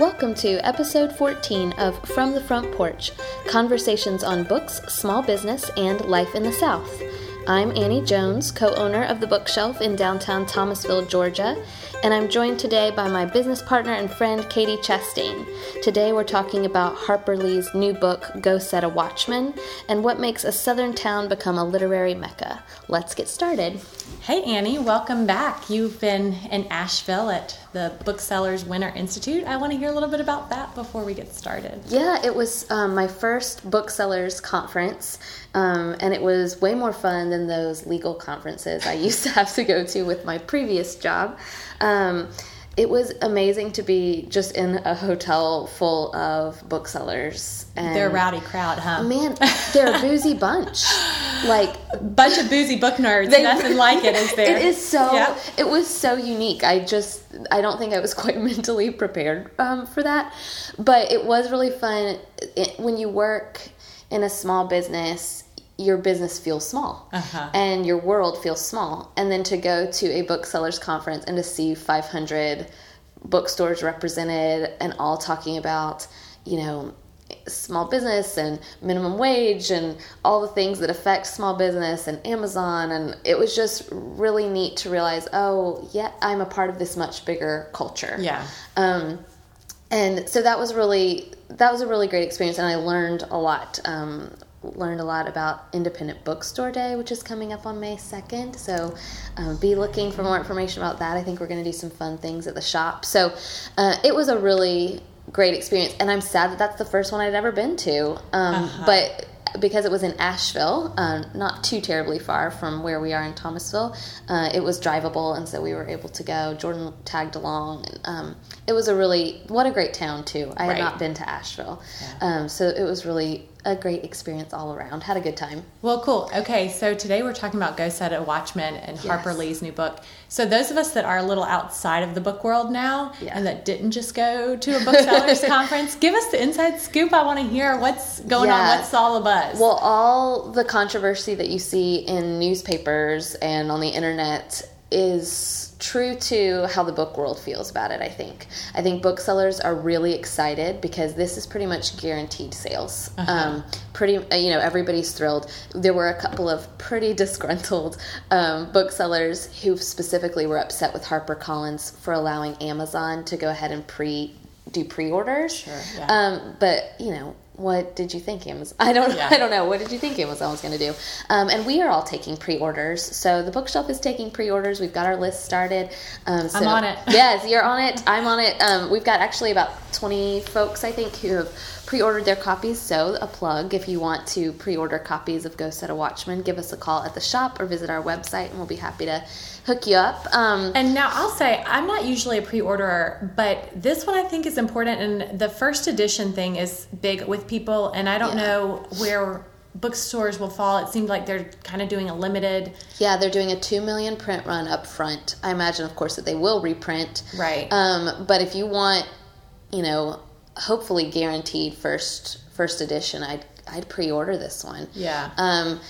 Welcome to episode 14 of From the Front Porch Conversations on Books, Small Business, and Life in the South. I'm Annie Jones, co owner of the bookshelf in downtown Thomasville, Georgia, and I'm joined today by my business partner and friend Katie Chastain. Today we're talking about Harper Lee's new book, Go Set a Watchman, and what makes a southern town become a literary mecca. Let's get started. Hey Annie, welcome back. You've been in Asheville at the Booksellers Winter Institute. I want to hear a little bit about that before we get started. Yeah, it was um, my first booksellers conference, um, and it was way more fun than those legal conferences I used to have to go to with my previous job. Um, it was amazing to be just in a hotel full of booksellers. And they're a rowdy crowd, huh? Man, they're a boozy bunch. Like bunch of boozy book nerds. They, Nothing like it is there. It is so. Yep. It was so unique. I just I don't think I was quite mentally prepared um, for that, but it was really fun. It, when you work in a small business your business feels small uh-huh. and your world feels small. And then to go to a booksellers conference and to see 500 bookstores represented and all talking about, you know, small business and minimum wage and all the things that affect small business and Amazon. And it was just really neat to realize, oh, yeah, I'm a part of this much bigger culture. Yeah. Um, and so that was really that was a really great experience and i learned a lot um, learned a lot about Independent Bookstore Day, which is coming up on May 2nd. So um, be looking for more information about that. I think we're going to do some fun things at the shop. So uh, it was a really great experience. And I'm sad that that's the first one I'd ever been to. Um, uh-huh. But because it was in Asheville, uh, not too terribly far from where we are in Thomasville, uh, it was drivable, and so we were able to go. Jordan tagged along, and um, it was a really what a great town too. I had right. not been to Asheville, yeah. um, so it was really a great experience all around. Had a good time. Well, cool. Okay, so today we're talking about Go Set a Watchman and yes. Harper Lee's new book. So those of us that are a little outside of the book world now yeah. and that didn't just go to a booksellers conference, give us the inside scoop. I want to hear what's going yeah. on. What's all the buzz? Well, all the controversy that you see in newspapers and on the internet is true to how the book world feels about it, I think. I think booksellers are really excited because this is pretty much guaranteed sales. Uh-huh. Um, pretty, uh, you know, everybody's thrilled. There were a couple of pretty disgruntled um, booksellers who specifically were upset with HarperCollins for allowing Amazon to go ahead and pre do pre-orders. Sure, yeah. um, but you know, what did you think Amazon? I don't. Yeah. I don't know. What did you think Amazon was going to do? Um, and we are all taking pre-orders. So the bookshelf is taking pre-orders. We've got our list started. Um, so, I'm on it. yes, you're on it. I'm on it. Um, we've got actually about 20 folks, I think, who have pre-ordered their copies. So a plug: if you want to pre-order copies of Go Set a Watchman, give us a call at the shop or visit our website, and we'll be happy to hook you up. Um, and now I'll say I'm not usually a pre-orderer, but this one I think is important. And the first edition thing is big with people, and I don't yeah. know where bookstores will fall. It seemed like they're kind of doing a limited. Yeah, they're doing a two million print run up front. I imagine, of course, that they will reprint. Right. Um, but if you want, you know, hopefully guaranteed first first edition, I'd I'd pre-order this one. Yeah. Um,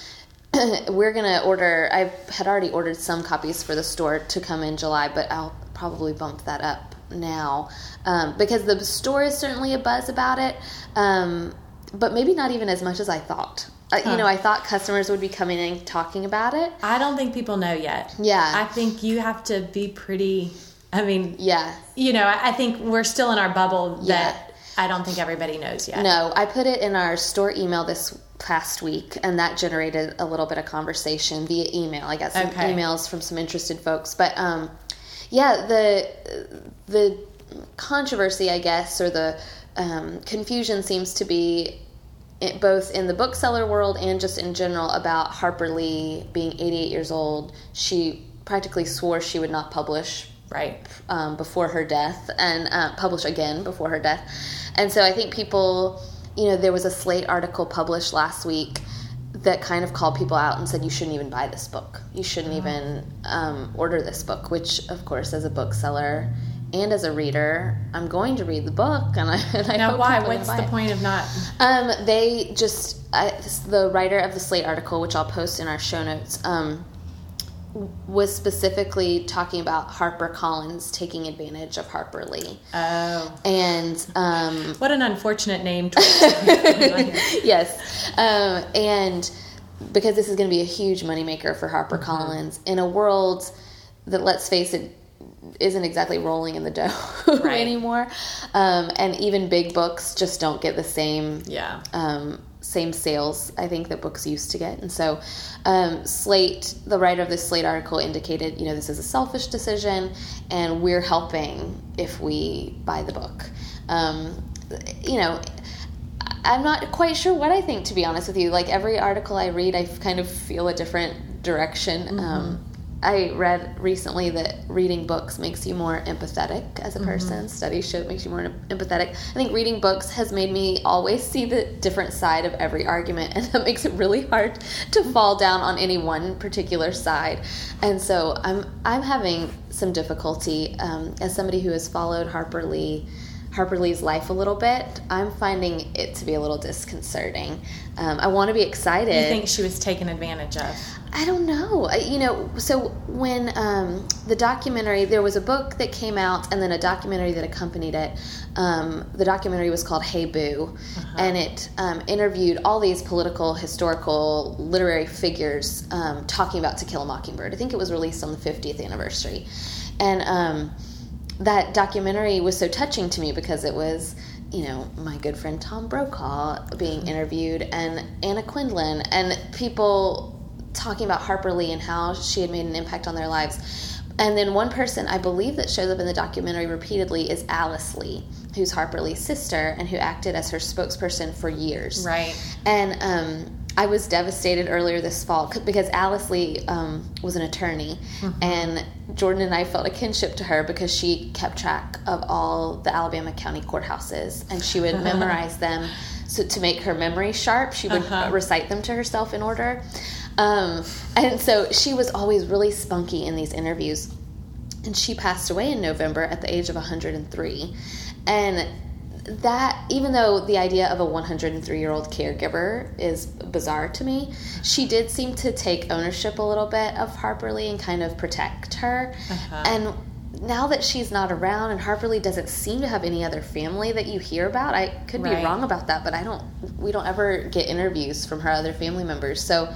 we're gonna order. I had already ordered some copies for the store to come in July, but I'll probably bump that up now um, because the store is certainly a buzz about it, um, but maybe not even as much as I thought. Uh. You know, I thought customers would be coming in talking about it. I don't think people know yet. Yeah, I think you have to be pretty. I mean, yeah, you know, I think we're still in our bubble that yeah. I don't think everybody knows yet. No, I put it in our store email this past week, and that generated a little bit of conversation via email. I got some okay. emails from some interested folks, but um, yeah, the the controversy, I guess, or the um, confusion seems to be both in the bookseller world and just in general about Harper Lee being 88 years old. She practically swore she would not publish right um, before her death and uh, publish again before her death, and so I think people you know, there was a Slate article published last week that kind of called people out and said you shouldn't even buy this book. You shouldn't oh. even um, order this book. Which, of course, as a bookseller and as a reader, I'm going to read the book. And I, and I now, why? What's the it. point of not? Um, they just I, the writer of the Slate article, which I'll post in our show notes. Um, was specifically talking about Harper Collins taking advantage of Harper Lee. Oh. And um, what an unfortunate name. yes. Um, and because this is going to be a huge moneymaker for Harper mm-hmm. Collins in a world that, let's face it, isn't exactly rolling in the dough right. anymore. Um, and even big books just don't get the same yeah. um, same sales I think that books used to get. And so um, Slate, the writer of this Slate article indicated, you know, this is a selfish decision and we're helping if we buy the book. Um, you know, I'm not quite sure what I think, to be honest with you. Like every article I read, I kind of feel a different direction. Mm-hmm. Um, I read recently that reading books makes you more empathetic as a mm-hmm. person. Mm-hmm. Studies show it makes you more empathetic. I think reading books has made me always see the different side of every argument, and that makes it really hard to fall down on any one particular side. And so I'm I'm having some difficulty um, as somebody who has followed Harper Lee. Harper Lee's life a little bit, I'm finding it to be a little disconcerting. Um, I want to be excited. You think she was taken advantage of? I don't know. You know, so when um, the documentary, there was a book that came out and then a documentary that accompanied it. Um, the documentary was called Hey Boo, uh-huh. and it um, interviewed all these political, historical, literary figures um, talking about To Kill a Mockingbird. I think it was released on the 50th anniversary. And um, that documentary was so touching to me because it was you know, my good friend Tom Brokaw being mm-hmm. interviewed and Anna Quindlen and people talking about Harper Lee and how she had made an impact on their lives. And then one person I believe that shows up in the documentary repeatedly is Alice Lee, who's Harper Lee's sister and who acted as her spokesperson for years. Right. And um, I was devastated earlier this fall because Alice Lee um, was an attorney, mm-hmm. and Jordan and I felt a kinship to her because she kept track of all the Alabama County courthouses and she would memorize them. So to make her memory sharp, she would uh-huh. recite them to herself in order. Um, and so she was always really spunky in these interviews. And she passed away in November at the age of 103. And that, even though the idea of a 103 year old caregiver is bizarre to me, she did seem to take ownership a little bit of Harper Lee and kind of protect her. Uh-huh. And now that she's not around and Harper Lee doesn't seem to have any other family that you hear about, I could be wrong about that, but I don't, we don't ever get interviews from her other family members. So,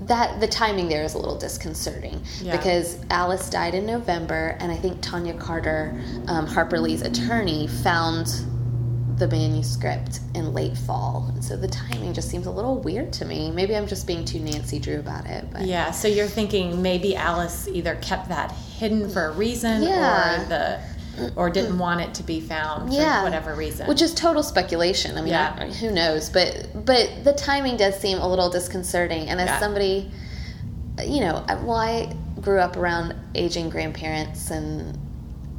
that the timing there is a little disconcerting yeah. because Alice died in November, and I think Tonja Carter, um, Harper Lee's attorney, found the manuscript in late fall, and so the timing just seems a little weird to me. Maybe I'm just being too Nancy Drew about it. But yeah, so you're thinking maybe Alice either kept that hidden for a reason, yeah. or the or didn't want it to be found yeah. for whatever reason. Which is total speculation. I mean, yeah. Who knows? But but the timing does seem a little disconcerting. And as yeah. somebody, you know, well, I grew up around aging grandparents, and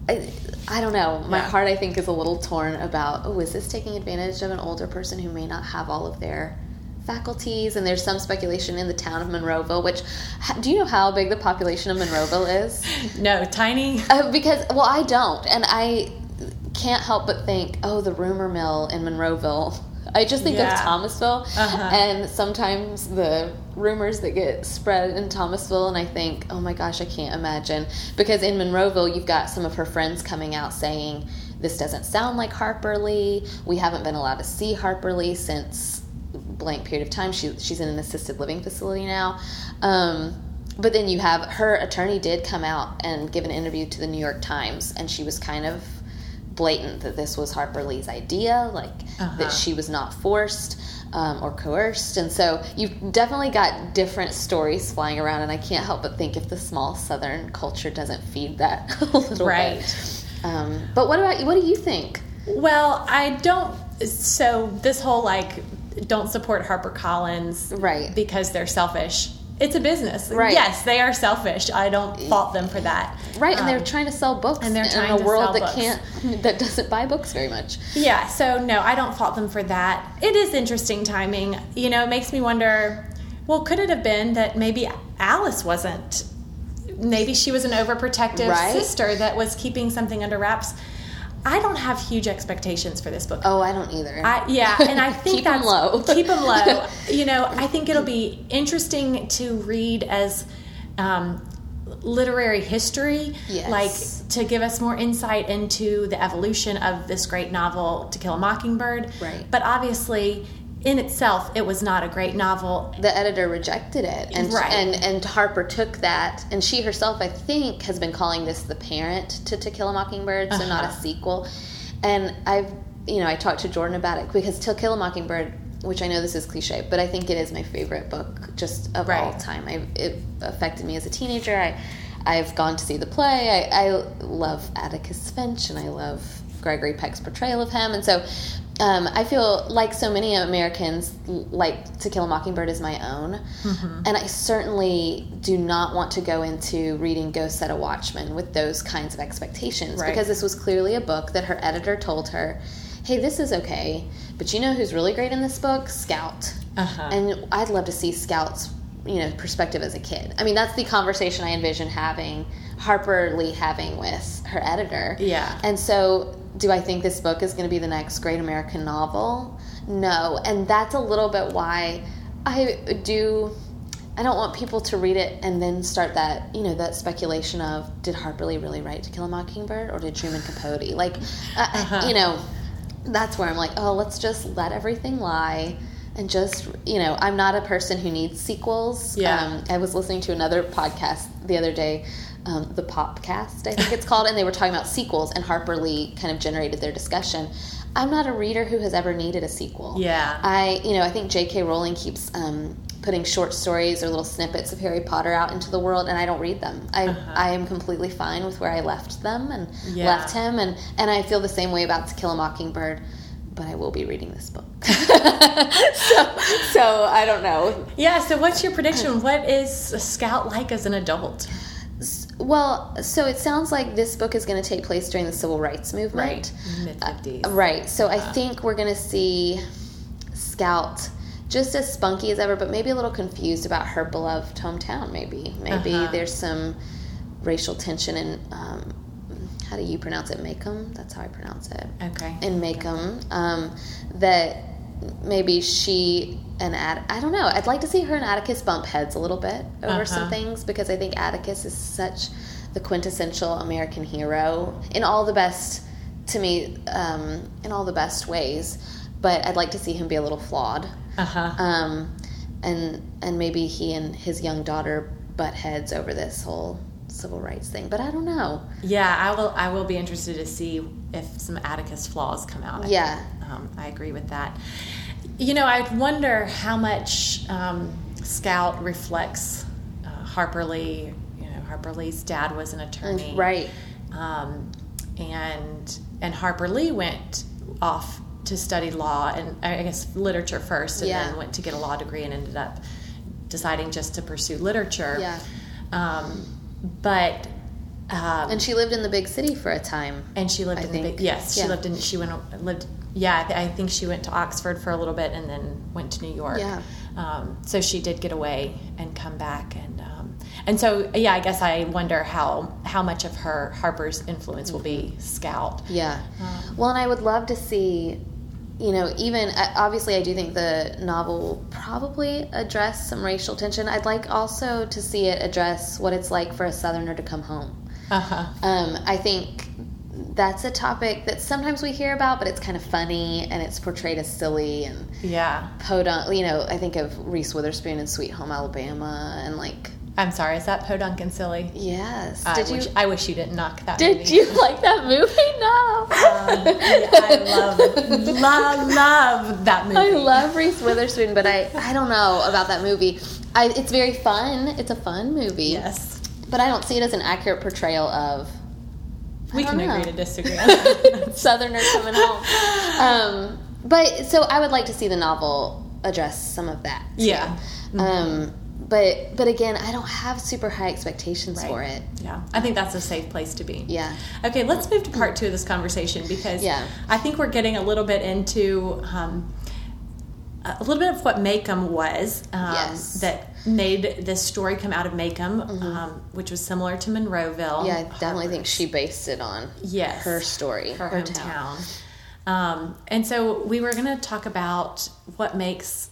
I, I don't know. My yeah. heart, I think, is a little torn about. Oh, is this taking advantage of an older person who may not have all of their faculties, and there's some speculation in the town of Monroeville. Which, do you know how big the population of Monroeville is? No, tiny. Uh, because well, I don't, and I can't help but think, oh, the rumor mill in Monroeville. I just think yeah. of Thomasville, uh-huh. and sometimes the rumors that get spread in Thomasville, and I think, oh my gosh, I can't imagine. Because in Monroeville, you've got some of her friends coming out saying, this doesn't sound like Harper Lee. We haven't been allowed to see Harper Lee since blank period of time. She, she's in an assisted living facility now. Um, but then you have her attorney did come out and give an interview to the New York Times, and she was kind of blatant that this was Harper Lee's idea, like uh-huh. that she was not forced um, or coerced. And so you've definitely got different stories flying around, and I can't help but think if the small Southern culture doesn't feed that a little right. bit. Um, but what about you? What do you think? Well, I don't. So this whole like don't support HarperCollins right because they're selfish. It's a business. Right. Yes, they are selfish. I don't fault them for that. Right, and they're um, trying to sell books and they're in a world that books. can't that doesn't buy books very much. Yeah, so no, I don't fault them for that. It is interesting timing. You know, it makes me wonder, well, could it have been that maybe Alice wasn't maybe she was an overprotective right? sister that was keeping something under wraps? I don't have huge expectations for this book. Oh, I don't either. I, yeah, and I think keep that's them low. keep them low. You know, I think it'll be interesting to read as um, literary history, Yes. like to give us more insight into the evolution of this great novel, To Kill a Mockingbird. Right. But obviously, in itself, it was not a great novel. the editor rejected it and Right. and and Harper took that and she herself I think has been calling this the parent to To Kill a Mockingbird so not a Uh-huh. sequel and I've you know I talked to Jordan about it because To Kill a Mockingbird which I know this is cliche but I think it is my favorite book just of all time I, it affected me as a teenager I I've gone to see the play I, I love Atticus Finch and I love Gregory Peck's portrayal of him and so um, I feel like so many Americans like To Kill a Mockingbird is my own, and I certainly do not want to go into reading Go Set a Watchman with those kinds of expectations Right. because this was clearly a book that her editor told her, "Hey, this is okay, but you know who's really great in this book? Scout." Uh-huh. And I'd love to see Scout's, you know, perspective as a kid. I mean, that's the conversation I envision having Harper Lee having with her editor. Yeah. And so, do I think this book is going to be the next great American novel? No. And that's a little bit why I do. I don't want people to read it and then start that, you know, that speculation of did Harper Lee really write To Kill a Mockingbird or did Truman Capote? Like, uh, Uh-huh. you know, that's where I'm like, oh, let's just let everything lie and just, you know, I'm not a person who needs sequels. Yeah. Um, I was listening to another podcast the other day, um, the Popcast, I think it's called, and they were talking about sequels, and Harper Lee kind of generated their discussion. I'm not a reader who has ever needed a sequel. Yeah. I, you know, I think J.K. Rowling keeps um, putting short stories or little snippets of Harry Potter out into the world, and I don't read them. I, Uh-huh. I am completely fine with where I left them and Yeah. left him, and and I feel the same way about To Kill a Mockingbird. But I will be reading this book, so so I don't know. Yeah, so what's your prediction? What is a scout like as an adult? Well, so it sounds like this book is going to take place during the civil rights movement. Mid 50s. Right. So I think we're going to see Scout just as spunky as ever, but maybe a little confused about her beloved hometown. Maybe, maybe Uh-huh. there's some racial tension in um, how do you pronounce it? Maycomb. That's how I pronounce it. Okay. In Maycomb, um, that maybe she and Ad- I don't know. I'd like to see her and Atticus bump heads a little bit over some Uh-huh. things because I think Atticus is such the quintessential American hero in all the best to me um, in all the best ways. But I'd like to see him be a little flawed, Uh huh. um, and and maybe he and his young daughter butt heads over this whole civil rights thing. But I don't know. Yeah, I will. I will be interested to see if some Atticus flaws come out. I Yeah. think, um, I agree with that. You know, I wonder how much um, Scout reflects uh, Harper Lee. You know, Harper Lee's dad was an attorney, Right. Um, and and Harper Lee went off to study law and I guess literature first, and Yeah. then went to get a law degree and ended up deciding just to pursue literature. Yeah. Um, but um, And she lived in the big city for a time. and she lived I in the big yes she lived in she went lived yeah I, th- I think she went to Oxford for a little bit and then went to New York Yeah. um, so she did get away and come back and um, and so yeah I guess I wonder how how much of her Harper's influence will be Scout Yeah. Um, Well, and I would love to see, you know, even uh, obviously, I do think the novel will probably address some racial tension. I'd like also to see it address what it's like for a Southerner to come home. uh-huh Um, I think that's a topic that sometimes we hear about, but it's kind of funny and it's portrayed as silly and yeah podunk. You know, I think of Reese Witherspoon in Sweet Home Alabama and like, I'm sorry is that Podunk and Silly yes. I Did you? wish, I wish you didn't knock that Did movie. you like that movie? No. Um, yeah, I love love love that movie I love Reese Witherspoon, but I, I don't know about that movie. I, it's very fun. It's a fun movie. yes But I don't see it as an accurate portrayal of we can know. agree to disagree. Southerner coming home. Um, but so I would like to see the novel address some of that. too. Yeah. Um, but but again, I don't have super high expectations for it. Yeah, I think that's a safe place to be. Yeah. Okay, let's move to part two of this conversation because Yeah. I think we're getting a little bit into um, a little bit of what Maycomb was um, Yes. Mm-hmm. that made this story come out of Maycomb, um, which was similar to Monroeville. Yeah, I definitely think she based it on Yes. her story, her, her hometown. town. Um, and so we were going to talk about what makes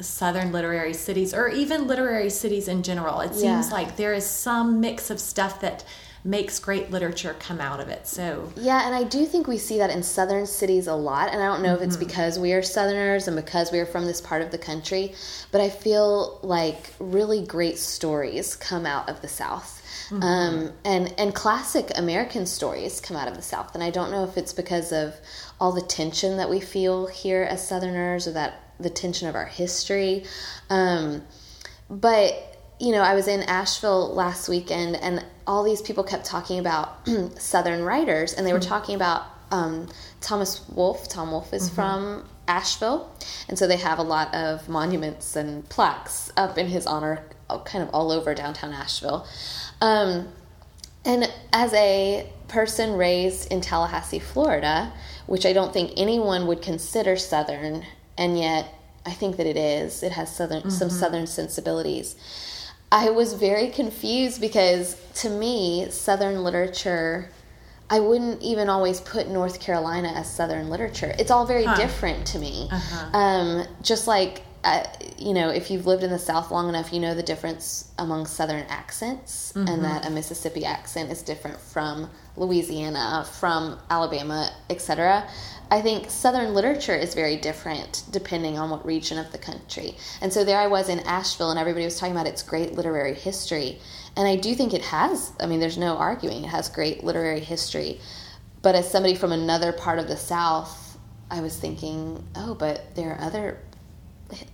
southern literary cities or even literary cities in general it seems yeah. like there is some mix of stuff that makes great literature come out of it so yeah and i do think we see that in southern cities a lot and i don't know if it's mm-hmm. because we are southerners and because we are from this part of the country but i feel like really great stories come out of the south Mm-hmm. Um, and and classic American stories come out of the South, and I don't know if it's because of all the tension that we feel here as Southerners, or that the tension of our history. Um, but you know, I was in Asheville last weekend, and all these people kept talking about Southern writers, and they were mm-hmm. talking about um, Thomas Wolfe. Tom Wolfe is mm-hmm. from Asheville, and so they have a lot of monuments and plaques up in his honor, kind of all over downtown Asheville. Um, and as a person raised in Tallahassee, Florida, which I don't think anyone would consider Southern, and yet I think that it is. It has southern mm-hmm. some Southern sensibilities. I was very confused because to me, Southern literature, I wouldn't even always put North Carolina as Southern literature. It's all very huh. different to me. Uh-huh. Um, just like uh, you know, if you've lived in the South long enough, you know the difference among Southern accents, mm-hmm. and that a Mississippi accent is different from Louisiana, from Alabama, etc. I think Southern literature is very different depending on what region of the country. And so there I was in Asheville, and everybody was talking about its great literary history. And I do think it has, I mean, there's no arguing, it has great literary history. But as somebody from another part of the South, I was thinking, oh, but there are other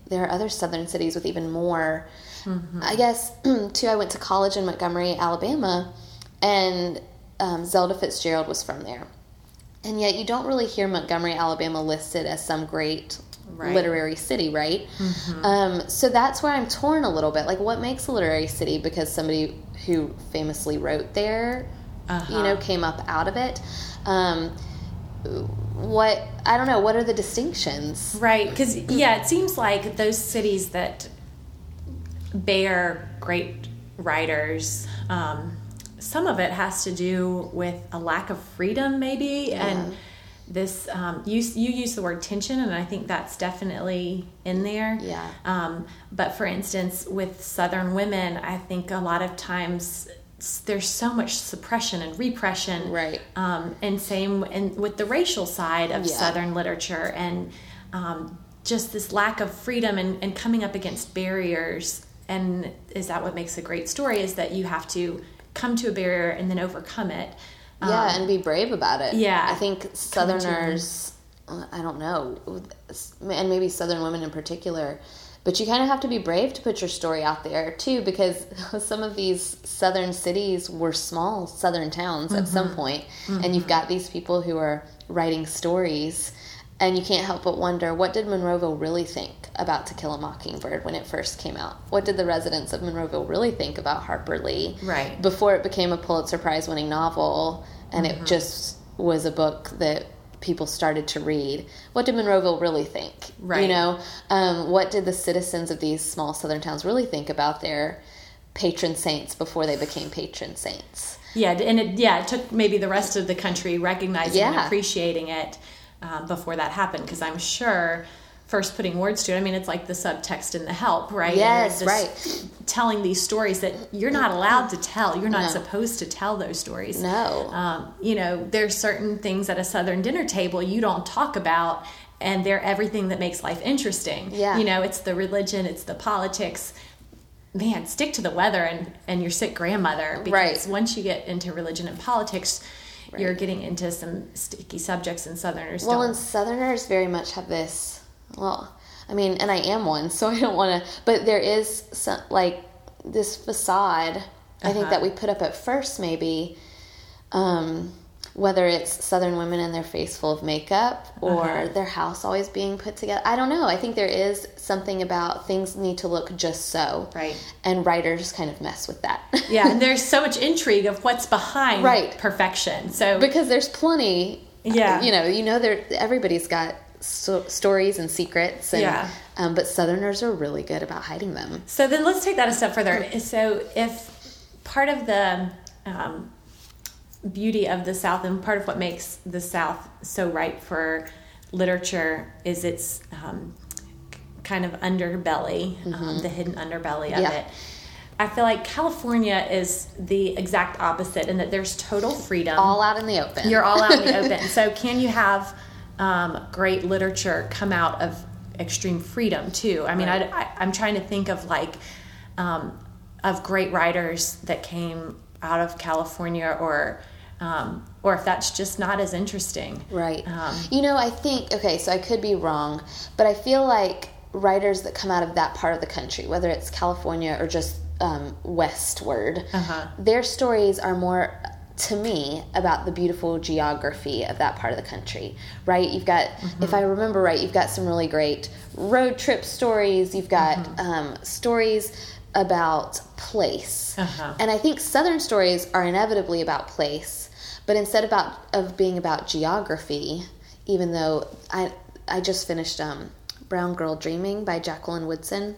there are other southern cities with even more. Mm-hmm. I guess too. I went to college in Montgomery, Alabama, and um, Zelda Fitzgerald was from there, and yet you don't really hear Montgomery, Alabama listed as some great right. literary city, right? Mm-hmm. Um, so that's where I'm torn a little bit. Like, what makes a literary city? Because somebody who famously wrote there, uh-huh. you know, came up out of it. Um, what I don't know. What are the distinctions? Right, because yeah, it seems like those cities that bear great writers. Um, some of it has to do with a lack of freedom, maybe, yeah. and this um, you you use the word tension, and I think that's definitely in there. Yeah. Um, but for instance, with Southern women, I think a lot of times there's so much suppression and repression right. um, and same and with the racial side of yeah. southern literature and um, just this lack of freedom and, and coming up against barriers. And is that what makes a great story is that you have to come to a barrier and then overcome it. Yeah um, and be brave about it. yeah. I think southerners i don't know and maybe southern women in particular but you kind of have to be brave to put your story out there too, because some of these southern cities were small southern towns mm-hmm. at some point, mm-hmm. and you've got these people who are writing stories, and you can't help but wonder what did Monroeville really think about To Kill a Mockingbird when it first came out? What did the residents of Monroeville really think about Harper Lee? Right. Before it became a Pulitzer Prize winning novel, and mm-hmm. it just was a book that people started to read. What did Monroeville really think? Right. You know, um, what did the citizens of these small southern towns really think about their patron saints before they became patron saints? Yeah, and it yeah it took maybe the rest of the country recognizing yeah. and appreciating it um, before that happened because I'm sure first putting words to it. I mean, it's like the subtext in the help, right? Yes, right. Telling these stories that you're not allowed to tell. You're not no. supposed to tell those stories. No. Um, you know, there's certain things at a Southern dinner table you don't talk about, and they're everything that makes life interesting. Yeah. You know, it's the religion, it's the politics. Man, stick to the weather and, and your sick grandmother. Because right. once you get into religion and politics, right. you're getting into some sticky subjects, and Southerners well, don't. and Southerners very much have this well, I mean, and I am one, so I don't want to, but there is some, like this facade, uh-huh. I think, that uh-huh. we put up at first, maybe, um, whether it's Southern women and their face full of makeup or uh-huh. their house always being put together. I don't know. I think there is something about things need to look just so. Right. And writers kind of mess with that. yeah, and there's so much intrigue of what's behind right. perfection. So because there's plenty. Yeah. You know, you know there everybody's got so, stories and secrets. And, yeah. Um, but Southerners are really good about hiding them. So then let's take that a step further. So if part of the um, beauty of the South and part of what makes the South so ripe for literature is its um, kind of underbelly, um, mm-hmm. the hidden underbelly of yeah. it. I feel like California is the exact opposite in that there's total freedom. All out in the open. You're all out in the open. So, can you have um, great literature come out of extreme freedom too? I mean, right. I, am trying to think of like um, of great writers that came out of California or um, or if that's just not as interesting. Right. Um, you know, I think, okay, so I could be wrong, but I feel like writers that come out of that part of the country, whether it's California or just um, westward, uh-huh. their stories are more to me about the beautiful geography of that part of the country right you've got mm-hmm. if i remember right you've got some really great road trip stories you've got mm-hmm. um, stories about place uh-huh. and i think southern stories are inevitably about place but instead about of being about geography even though i i just finished um, brown girl dreaming by jacqueline woodson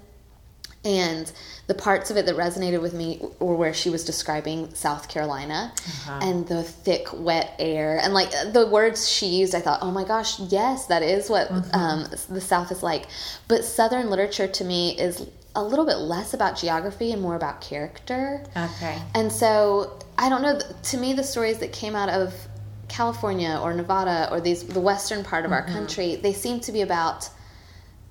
and the parts of it that resonated with me were where she was describing South Carolina uh-huh. and the thick, wet air. And like the words she used, I thought, oh my gosh, yes, that is what mm-hmm. um, the South is like. But Southern literature to me is a little bit less about geography and more about character. Okay. And so I don't know. To me, the stories that came out of California or Nevada or these the western part of mm-hmm. our country, they seem to be about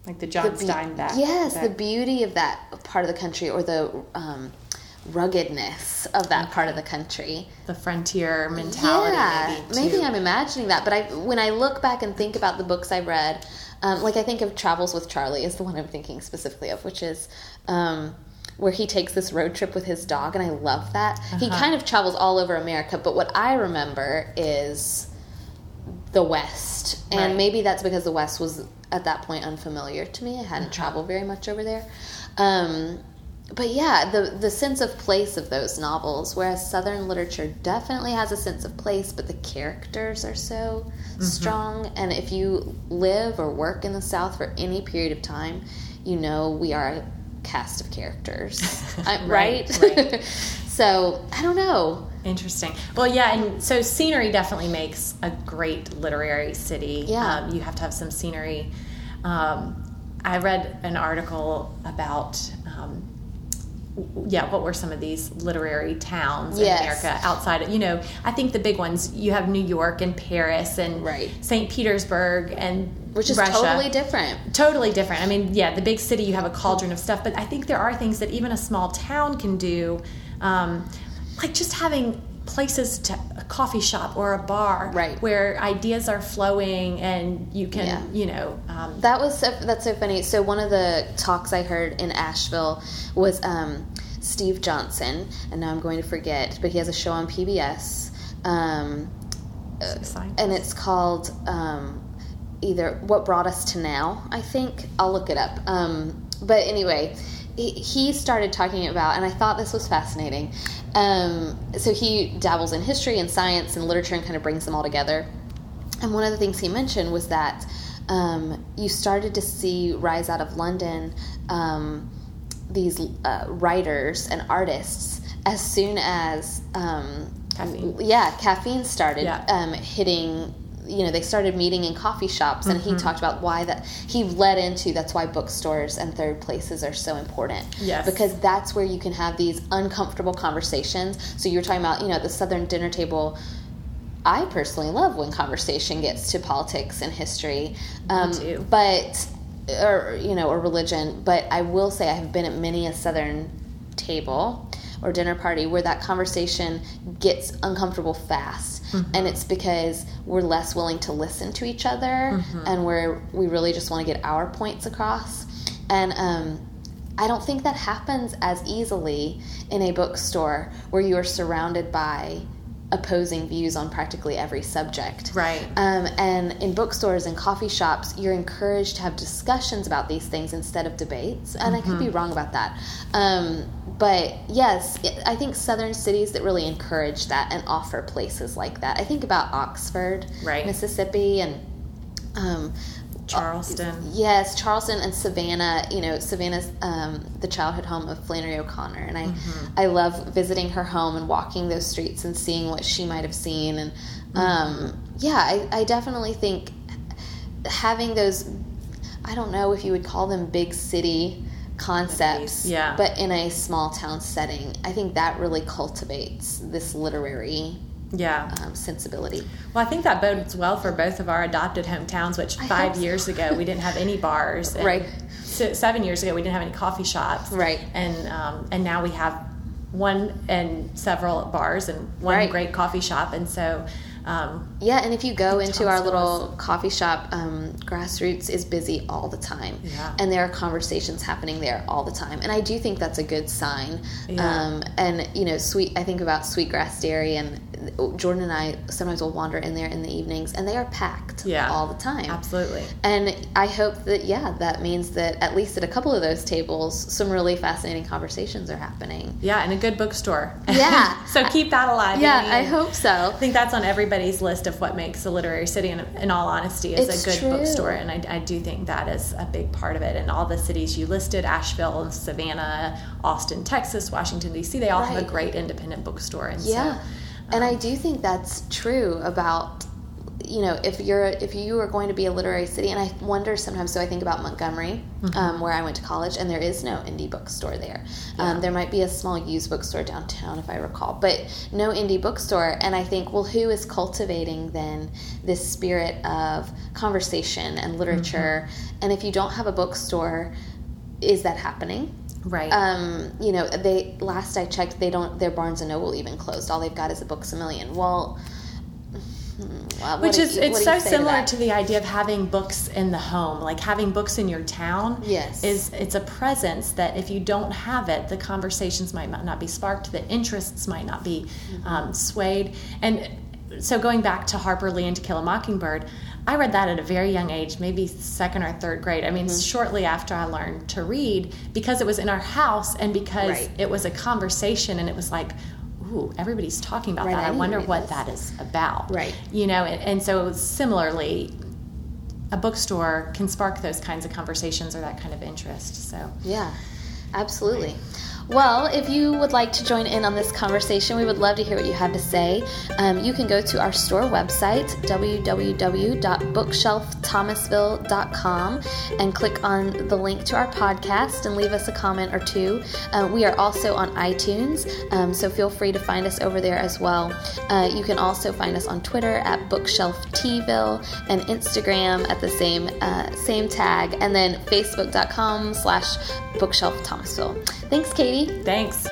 like the John the Steinbeck. Yes, the beauty of that part of the country, or the um, ruggedness of that okay. part of the country. The frontier mentality. Yeah, maybe, maybe, I'm imagining that. But I, when I look back and think about the books I've read, um, like I think of Travels with Charley is the one I'm thinking specifically of, which is. Um, where he takes this road trip with his dog, and I love that. Uh-huh. He kind of travels all over America, but what I remember is the West. And right. maybe that's because the West was at that point unfamiliar to me. I hadn't uh-huh. traveled very much over there. Um, but yeah, the the sense of place of those novels, whereas Southern literature definitely has a sense of place, but the characters are so mm-hmm. strong. And if you live or work in the South for any period of time, you know we are a cast of characters, right? right? right. so I don't know. Interesting. Well, yeah, and so scenery definitely makes a great literary city. Yeah. Um, you have to have some scenery. Um, I read an article about, um, yeah, what were some of these literary towns yes. in America outside of, you know, I think the big ones, you have New York and Paris and right. St. Petersburg and which is Russia. totally different. Totally different. I mean, yeah, the big city, you have a cauldron of stuff, but I think there are things that even a small town can do. Um, like just having places to a coffee shop or a bar right. where ideas are flowing and you can yeah. you know um, that was so, that's so funny so one of the talks i heard in asheville was um, steve johnson and now i'm going to forget but he has a show on pbs um, and it's called um, either what brought us to now i think i'll look it up um, but anyway he started talking about, and I thought this was fascinating. Um, so he dabbles in history and science and literature and kind of brings them all together. And one of the things he mentioned was that um, you started to see rise out of London um, these uh, writers and artists as soon as um, caffeine. Yeah, caffeine started yeah. Um, hitting you know they started meeting in coffee shops and mm-hmm. he talked about why that he led into that's why bookstores and third places are so important. Yes. Because that's where you can have these uncomfortable conversations. So you're talking about you know the southern dinner table i personally love when conversation gets to politics and history. Um, but or you know or religion. But i will say i have been at many a southern table or dinner party where that conversation gets uncomfortable fast. Mm-hmm. And it's because we're less willing to listen to each other mm-hmm. and we're, we really just want to get our points across. And um, I don't think that happens as easily in a bookstore where you are surrounded by opposing views on practically every subject. Right. Um, and in bookstores and coffee shops, you're encouraged to have discussions about these things instead of debates. And mm-hmm. I could be mm-hmm. wrong about that. Um, but yes, I think southern cities that really encourage that and offer places like that. I think about Oxford, right. Mississippi, and um, Charleston. yes, Charleston and Savannah. You know, Savannah's um, the childhood home of Flannery O'Connor, and I mm-hmm. I love visiting her home and walking those streets and seeing what she might have seen. And um, yeah, I, I definitely think having those I don't know if you would call them big city concepts, yeah. but in a small town setting. I think that really cultivates this literary yeah um, sensibility. Well, I think that bodes well for both of our adopted hometowns, which I five years so. ago we didn't have any bars, Right. se- Seven years ago we didn't have any coffee shops, Right. And um, and now we have one and several bars and one Right. great coffee shop, and so. Um, Yeah, and if you go into our little coffee shop, um, Grassroots is busy all the time. Yeah. And there are conversations happening there all the time. And I do think that's a good sign. Yeah. Um, and, you know, sweet, I think about Sweetgrass Dairy, and Jordan and I sometimes will wander in there in the evenings, and they are packed Yeah. all the time. absolutely. And I hope that, yeah, that means that at least at a couple of those tables, some really fascinating conversations are happening. Yeah, and a good bookstore. Yeah. so keep that alive. Yeah, I hope so. I think that's on everybody's list of what makes a literary city. And in all honesty, is It's a good true. bookstore, and I, I do think that is a big part of it. And all the cities you listed: Asheville, Savannah, Austin, Texas, Washington D.C. They all have a great independent bookstore. And Yeah. so, and um, I do think that's true about you know if you're if you are going to be a literary city and I wonder sometimes so I think about Montgomery Mm-hmm. um, where I went to college and there is no indie bookstore there um, there might be a small used bookstore downtown if I recall but no indie bookstore and I think well who is cultivating then this spirit of conversation and literature Mm-hmm. and if you don't have a bookstore is that happening right. um, you know, they last I checked, they don't. Their Barnes and Noble even closed. All they've got is a Books a Million. Well, hmm, well, Which is, you, it's so similar that? to the idea of having books in the home, like having books in your town. Yes. is it's a presence that if you don't have it, the conversations might not be sparked, the interests might not be Mm-hmm. um, swayed, and so going back to Harper Lee and To Kill a Mockingbird, I read that at a very young age, maybe second or third grade. I mean, Mm-hmm. shortly after I learned to read, because it was in our house and because Right. it was a conversation, and it was like. Ooh, everybody's talking about Right, that. I I wonder what that is about Right. you know and, and so similarly a bookstore can spark those kinds of conversations or that kind of interest so Yeah, absolutely. Well, if you would like to join in on this conversation, we would love to hear what you have to say. Um, you can go to our store website, www.bookshelfthomasville.com, and click on the link to our podcast and leave us a comment or two. Uh, we are also on iTunes, um, so feel free to find us over there as well. Uh, you can also find us on Twitter at BookshelfTville and Instagram at the same uh, same tag, and then Facebook.com slash Bookshelf Thomasville. Thanks, Katie. Thanks